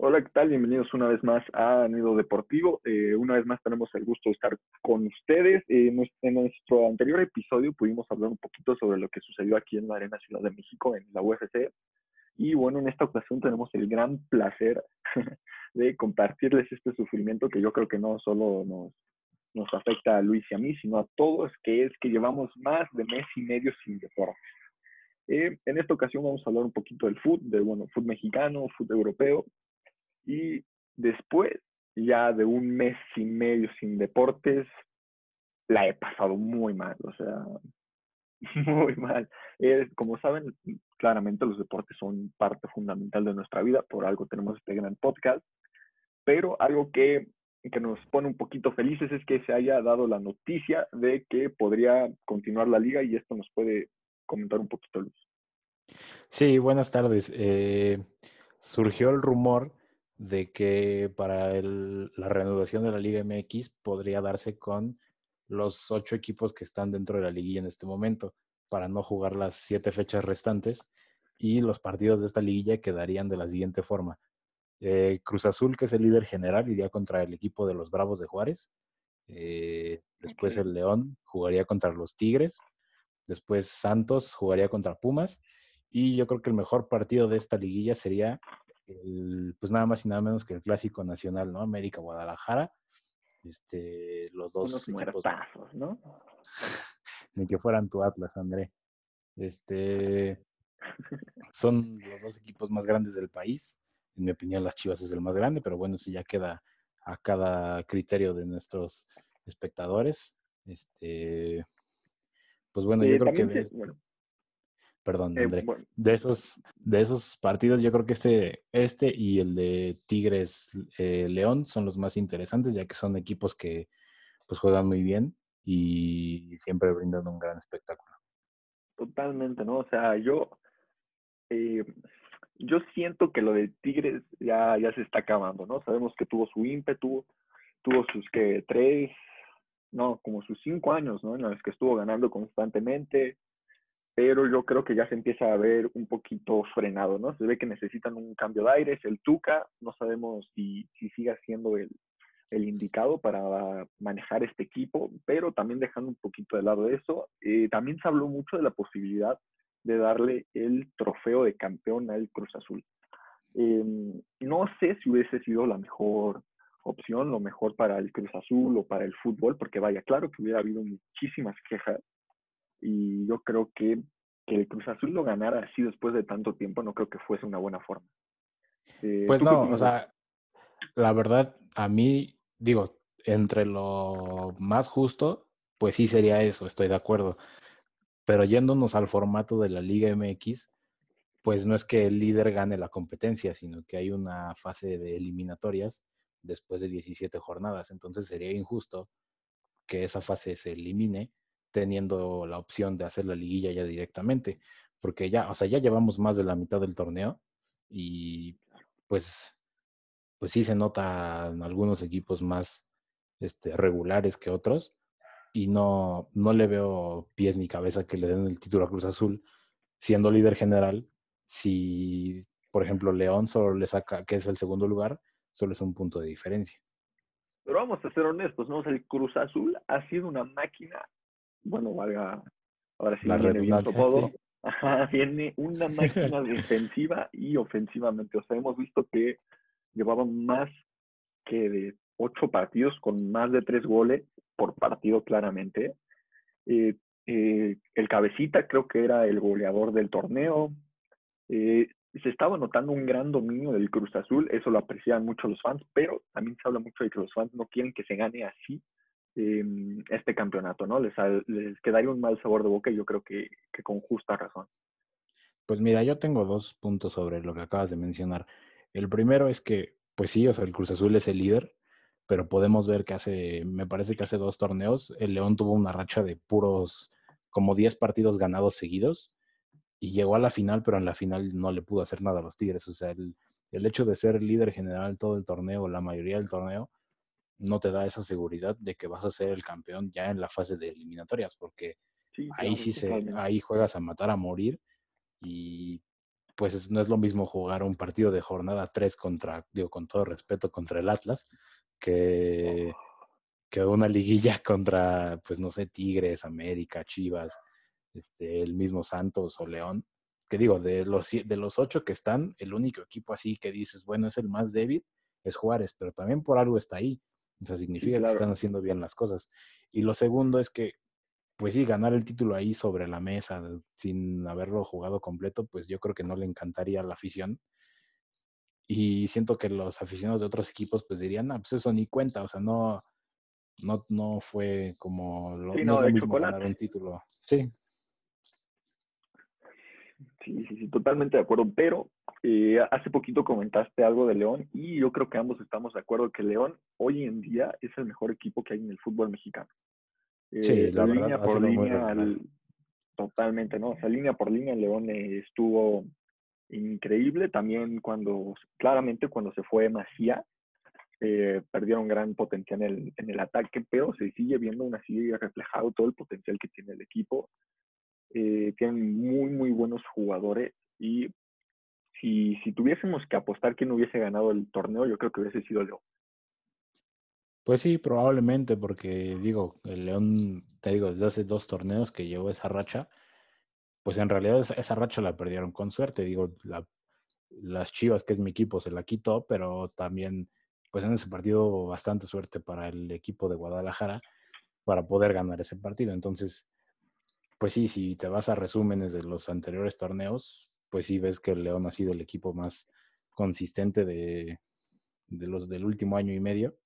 Hola, ¿qué tal? Bienvenidos una vez más a Nido Deportivo. Eh, una vez más tenemos el gusto de estar con ustedes. Eh, en nuestro anterior episodio pudimos hablar un poquito sobre lo que sucedió aquí en la Arena Ciudad de México, en la UFC. Y bueno, en esta ocasión tenemos el gran placer de compartirles este sufrimiento que yo creo que no solo nos, nos afecta a Luis y a mí, sino a todos, que es que llevamos más de mes y medio sin deporte. Eh, en esta ocasión vamos a hablar un poquito del fútbol, de bueno, fútbol mexicano, fútbol europeo, y después, ya de un mes y medio sin deportes, la he pasado muy mal, o sea, muy mal. como saben, claramente los deportes son parte fundamental de nuestra vida, por algo tenemos este gran podcast, pero algo que, que nos pone un poquito felices es que se haya dado la noticia de que podría continuar la liga y esto nos puede comentar un poquito, Luz. Sí, buenas tardes. Eh, surgió el rumor de que para la reanudación de la Liga MX podría darse con los ocho equipos que están dentro de la liguilla en este momento, para no jugar las siete fechas restantes y los partidos de esta liguilla quedarían de la siguiente forma. Eh, Cruz Azul, que es el líder general, iría contra el equipo de los Bravos de Juárez. Eh, después el León jugaría contra los Tigres. Después Santos jugaría contra Pumas. Y yo creo que el mejor partido de esta liguilla sería pues nada más y nada menos que el clásico nacional, ¿no? América Guadalajara. Este, los dos equipos, ¿no? Ni que fueran tu Atlas, André. Este son los dos equipos más grandes del país. En mi opinión, las Chivas es el más grande, pero bueno, si ya queda a cada criterio de nuestros espectadores. Este, pues bueno, yo creo que perdón, eh, De esos, de esos partidos, yo creo que este, este y el de Tigres eh, León son los más interesantes, ya que son equipos que pues juegan muy bien y siempre brindan un gran espectáculo. Totalmente, ¿no? O sea, yo, eh, yo siento que lo de Tigres ya, ya se está acabando, ¿no? Sabemos que tuvo su ímpetu, tuvo sus que tres, no, como sus cinco años, ¿no? En los que estuvo ganando constantemente, pero yo creo que ya se empieza a ver un poquito frenado, ¿no? Se ve que necesitan un cambio de aires. El Tuca, no sabemos si, si siga siendo el, el indicado para manejar este equipo, pero también dejando un poquito de lado eso, eh, también se habló mucho de la posibilidad de darle el trofeo de campeón al Cruz Azul. Em, no sé si hubiese sido la mejor opción, lo mejor para el Cruz Azul o para el fútbol, porque vaya, claro que hubiera habido muchísimas quejas y yo creo que que el Cruz Azul lo ganara así después de tanto tiempo no creo que fuese una buena forma. Eh, pues no, o sea, la verdad, a mí, digo, entre lo más justo, pues sí sería eso, estoy de acuerdo. Pero yéndonos al formato de la Liga MX, pues no es que el líder gane la competencia, sino que hay una fase de eliminatorias después de 17 jornadas. Entonces sería injusto que esa fase se elimine teniendo la opción de hacer la liguilla ya directamente, porque ya, o sea, ya llevamos más de la mitad del torneo y pues, pues sí se nota en algunos equipos más este, regulares que otros y no, no le veo pies ni cabeza que le den el título a Cruz Azul siendo líder general si, por ejemplo, León solo le saca, que es el segundo lugar, solo es un punto de diferencia. Pero vamos a ser honestos, ¿no? el Cruz Azul ha sido una máquina bueno, valga, ahora sí viene bien todo. viene una máquina defensiva y ofensivamente. O sea, hemos visto que llevaban más que de ocho partidos con más de tres goles por partido claramente. Eh, eh, el cabecita creo que era el goleador del torneo. Eh, se estaba notando un gran dominio del Cruz Azul, eso lo aprecian mucho los fans, pero también se habla mucho de que los fans no quieren que se gane así Em, este campeonato, ¿no? Les, les, quedaría un mal sabor de boca y yo creo que, con justa razón. Pues mira, yo tengo dos puntos sobre lo que acabas de mencionar. El primero es que, pues sí, o sea, el Cruz Azul es el líder, pero podemos ver que hace, me parece que hace dos torneos, el León tuvo una racha de puros, como 10 partidos ganados seguidos y llegó a la final, pero en la final no le pudo hacer nada a los Tigres. O sea, el, el hecho de ser líder general todo el torneo, la mayoría del torneo, no te da esa seguridad de que vas a ser el campeón ya en la fase de eliminatorias, porque ahí sí se, ahí juegas a matar a morir y pues no es lo mismo jugar un partido de jornada 3 contra, digo, con todo respeto, contra el Atlas, que, que una liguilla contra, pues no sé, Tigres, América, Chivas, este, el mismo Santos o León. Que digo, de los, de los ocho que están, el único equipo así que dices, bueno, es el más débil, es Juárez, pero también por algo está ahí. O sea, significa que están haciendo bien las cosas. Y lo segundo es que pues sí, ganar el título ahí sobre la mesa sin haberlo jugado completo, pues yo creo que no le encantaría a la afición. Y siento que los aficionados de otros equipos pues dirían, ah, pues eso ni cuenta, o sea, no, no, no fue como lo, no, mismo ganar un título. Sí. Sí, sí, sí, totalmente de acuerdo. Pero eh, hace poquito comentaste algo de León y yo creo que ambos estamos de acuerdo que León hoy en día es el mejor equipo que hay en el fútbol mexicano. Sí, eh, la línea por línea, totalmente, ¿no? O sea, línea por línea, León estuvo increíble. También cuando, claramente cuando se fue Macía, eh, perdieron gran potencial en el, en el ataque, pero se sigue viendo una sigue reflejado todo el potencial que tiene el equipo. Eh, tienen muy, muy buenos jugadores y si, si tuviésemos que apostar quién hubiese ganado el torneo, yo creo que hubiese sido León. Pues sí, probablemente, porque digo, el León, te digo, desde hace dos torneos que llevó esa racha, pues en realidad esa, racha la perdieron con suerte. Digo, las Chivas, que es mi equipo, se la quitó, pero también, pues en ese partido bastante suerte para el equipo de Guadalajara para poder ganar ese partido. Entonces, pues sí, si te vas a resúmenes de los anteriores torneos, pues sí ves que el León ha sido el equipo más consistente de, de los del último año y medio.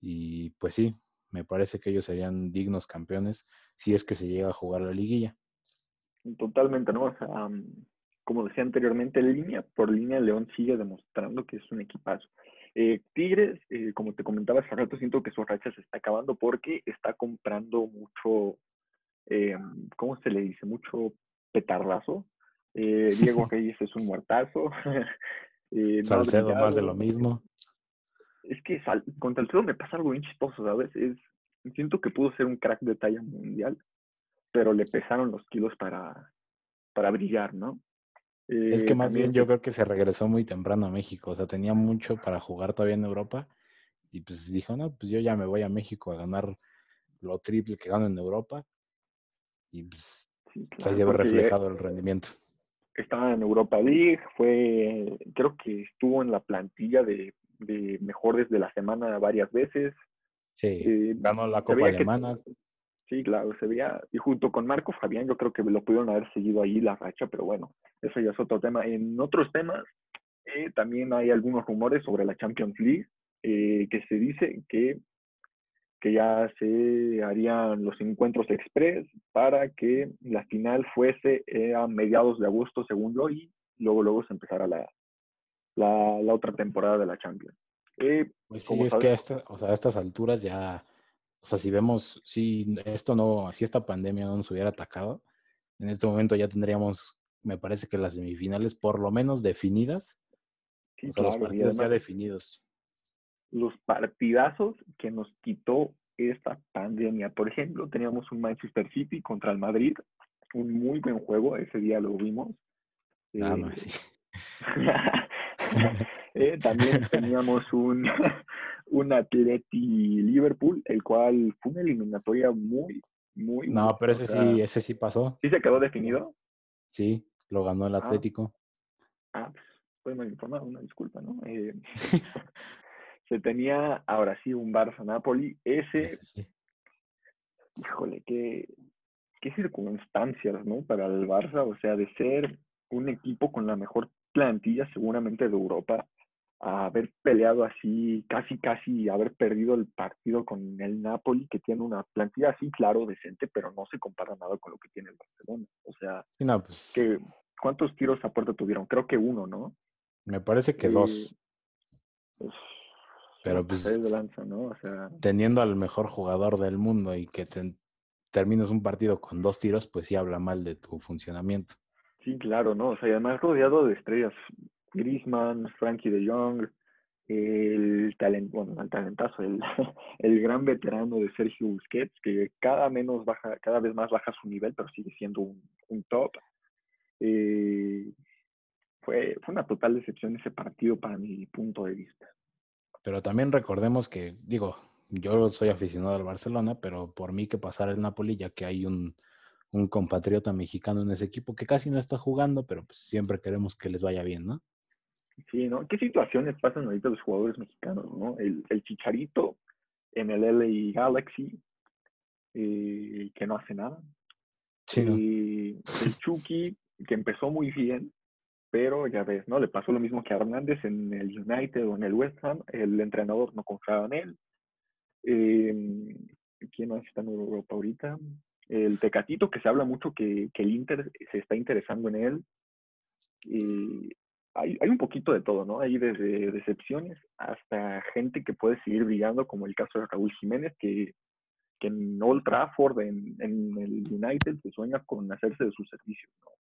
Y pues sí, me parece que ellos serían dignos campeones si es que se llega a jugar la liguilla. Totalmente, ¿no? O sea, como decía anteriormente, línea por línea, León sigue demostrando que es un equipazo. Eh, Tigres, eh, como te comentaba hace rato, siento que su racha se está acabando porque está comprando mucho, eh, ¿cómo se le dice? Mucho petardazo. Diego Reyes es un muertazo. Salcedo más de lo mismo es que con Salcedo me pasa algo bien chistoso, ¿sabes? Es, siento que pudo ser un crack de talla mundial, pero le pesaron los kilos para, para brillar, ¿no? es que eh, más bien yo creo que se regresó muy temprano a México, o sea, tenía mucho para jugar todavía en Europa y pues dijo, no, pues yo ya me voy a México a ganar lo triple que gano en Europa y pues se lleva reflejado el rendimiento. Estaba en Europa League, fue, creo que estuvo en la plantilla de de mejores de la semana varias veces. Sí, eh, ganó la Copa Alemana. sí, claro, se veía, y junto con Marco Fabián, yo creo que lo pudieron haber seguido ahí la racha, pero bueno, eso ya es otro tema. En otros temas, eh, también hay algunos rumores sobre la Champions League, eh, que se dice que, que ya se harían los encuentros express para que la final fuese a mediados de agosto, según yo, y luego, luego se empezara la, la, la otra temporada de la Champions. Eh, pues sí, es que a, o sea, a estas alturas ya, o sea, si vemos, si esto no, si esta pandemia no nos hubiera atacado, en este momento ya tendríamos, me parece que las semifinales por lo menos definidas, o sea, los partidos ya definidos. Los partidazos que nos quitó esta pandemia. Por ejemplo, teníamos un Manchester City contra el Madrid, un muy buen juego, ese día lo vimos. Más, sí. Eh, también teníamos un, un Atleti Liverpool, el cual fue una eliminatoria muy, muy. No, pero ese sí, ese sí pasó. ¿Sí se quedó definido? Sí, lo ganó el ah. Atlético. Ah, pues estoy mal informado, una disculpa, ¿no? Eh, se tenía ahora sí un Barça Napoli. Ese, híjole, qué, qué circunstancias, ¿no? Para el Barça, o sea, de ser un equipo con la mejor plantilla seguramente de Europa, a haber peleado así, casi, casi haber perdido el partido con el Napoli, que tiene una plantilla así, claro, decente, pero no se compara nada con lo que tiene el Barcelona. O sea, pues que, ¿cuántos tiros a puerta tuvieron? Creo que uno, ¿no? Me parece que dos. Pues, pero pues, ¿no? teniendo al mejor jugador del mundo y que termines un partido con dos tiros, pues sí habla mal de tu funcionamiento. Sí, claro, ¿no? O sea, además rodeado de estrellas. Griezmann, Frankie de Jong, el talent, bueno, el talentazo, el, el, gran veterano de Sergio Busquets, que cada menos baja, cada vez más baja su nivel, pero sigue siendo un, un top. Eh, fue, fue una total decepción ese partido para mi punto de vista. Pero también recordemos que, digo, yo soy aficionado al Barcelona, pero por mí que pasara el Napoli, ya que hay un, un compatriota mexicano en ese equipo que casi no está jugando, pero pues siempre queremos que les vaya bien, ¿no? Sí, ¿no? ¿Qué situaciones pasan ahorita los jugadores mexicanos, no? El, el Chicharito en el LA Galaxy, eh, que no hace nada. Sí, y el Chucky, que empezó muy bien, pero ya ves, ¿no? Le pasó lo mismo que a Hernández en el United o en el West Ham, el entrenador no confiaba en él. Eh, ¿Quién más está en Europa ahorita? El Tecatito, que se habla mucho que, el Inter se está interesando en él. Hay, hay, un poquito de todo, ¿no? Hay desde decepciones hasta gente que puede seguir brillando, como el caso de Raúl Jiménez, que, que en Old Trafford, en, en, el United, se sueña con hacerse de sus servicios, ¿no?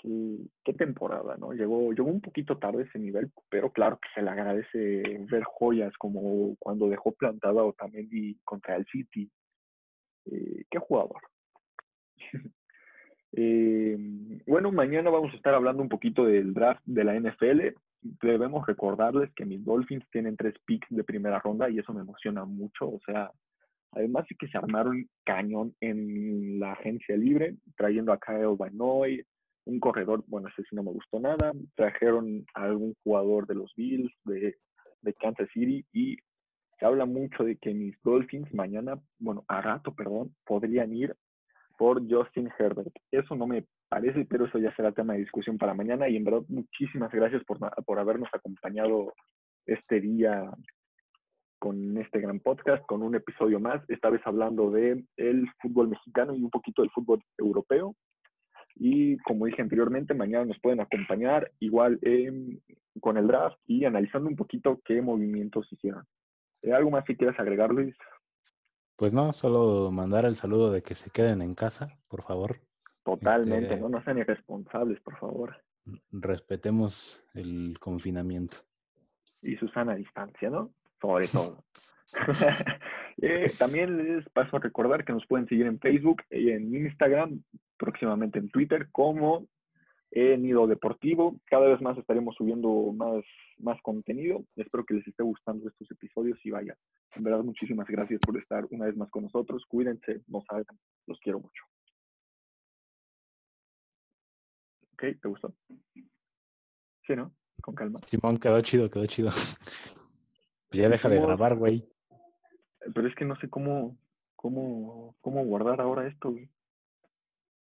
Qué, temporada, ¿no? Llegó, llegó un poquito tarde ese nivel, pero claro que se le agradece ver joyas como cuando dejó plantado a Otamendi contra el City. Eh, qué jugador. Eh, bueno, mañana vamos a estar hablando un poquito del draft de la NFL. Debemos recordarles que mis Dolphins tienen tres picks de primera ronda y eso me emociona mucho. O sea, además de que se armaron cañón en la agencia libre, trayendo a Kyle Banoy, un corredor, bueno, ese sí no me gustó nada. Trajeron a algún jugador de los Bills, de, Kansas City y se habla mucho de que mis Dolphins mañana, bueno, a rato, perdón, podrían ir por Justin Herbert. Eso no me parece, pero eso ya será tema de discusión para mañana. Y en verdad, muchísimas gracias por, por habernos acompañado este día con este gran podcast, con un episodio más, esta vez hablando de el fútbol mexicano y un poquito del fútbol europeo. Y como dije anteriormente, mañana nos pueden acompañar igual con el draft y analizando un poquito qué movimientos hicieron. ¿Algo más que quieras agregar, Luis? Pues no, solo mandar el saludo de que se queden en casa, por favor. Totalmente, este, no, no sean irresponsables, por favor. Respetemos el confinamiento. Y su sana distancia, ¿no? Sobre todo. Eh, también les paso a recordar que nos pueden seguir en Facebook y en Instagram, próximamente en Twitter, como en Nido Deportivo. Cada vez más estaremos subiendo más más contenido. Espero que les esté gustando estos episodios y vaya. En verdad, muchísimas gracias por estar una vez más con nosotros. Cuídense, no saben, los quiero mucho. Ok, ¿te gustó? Sí, ¿no? Con calma. Simón, quedó chido, quedó chido. Pues ya deja de grabar, güey. Pero es que no sé cómo, cómo, cómo guardar ahora esto, güey.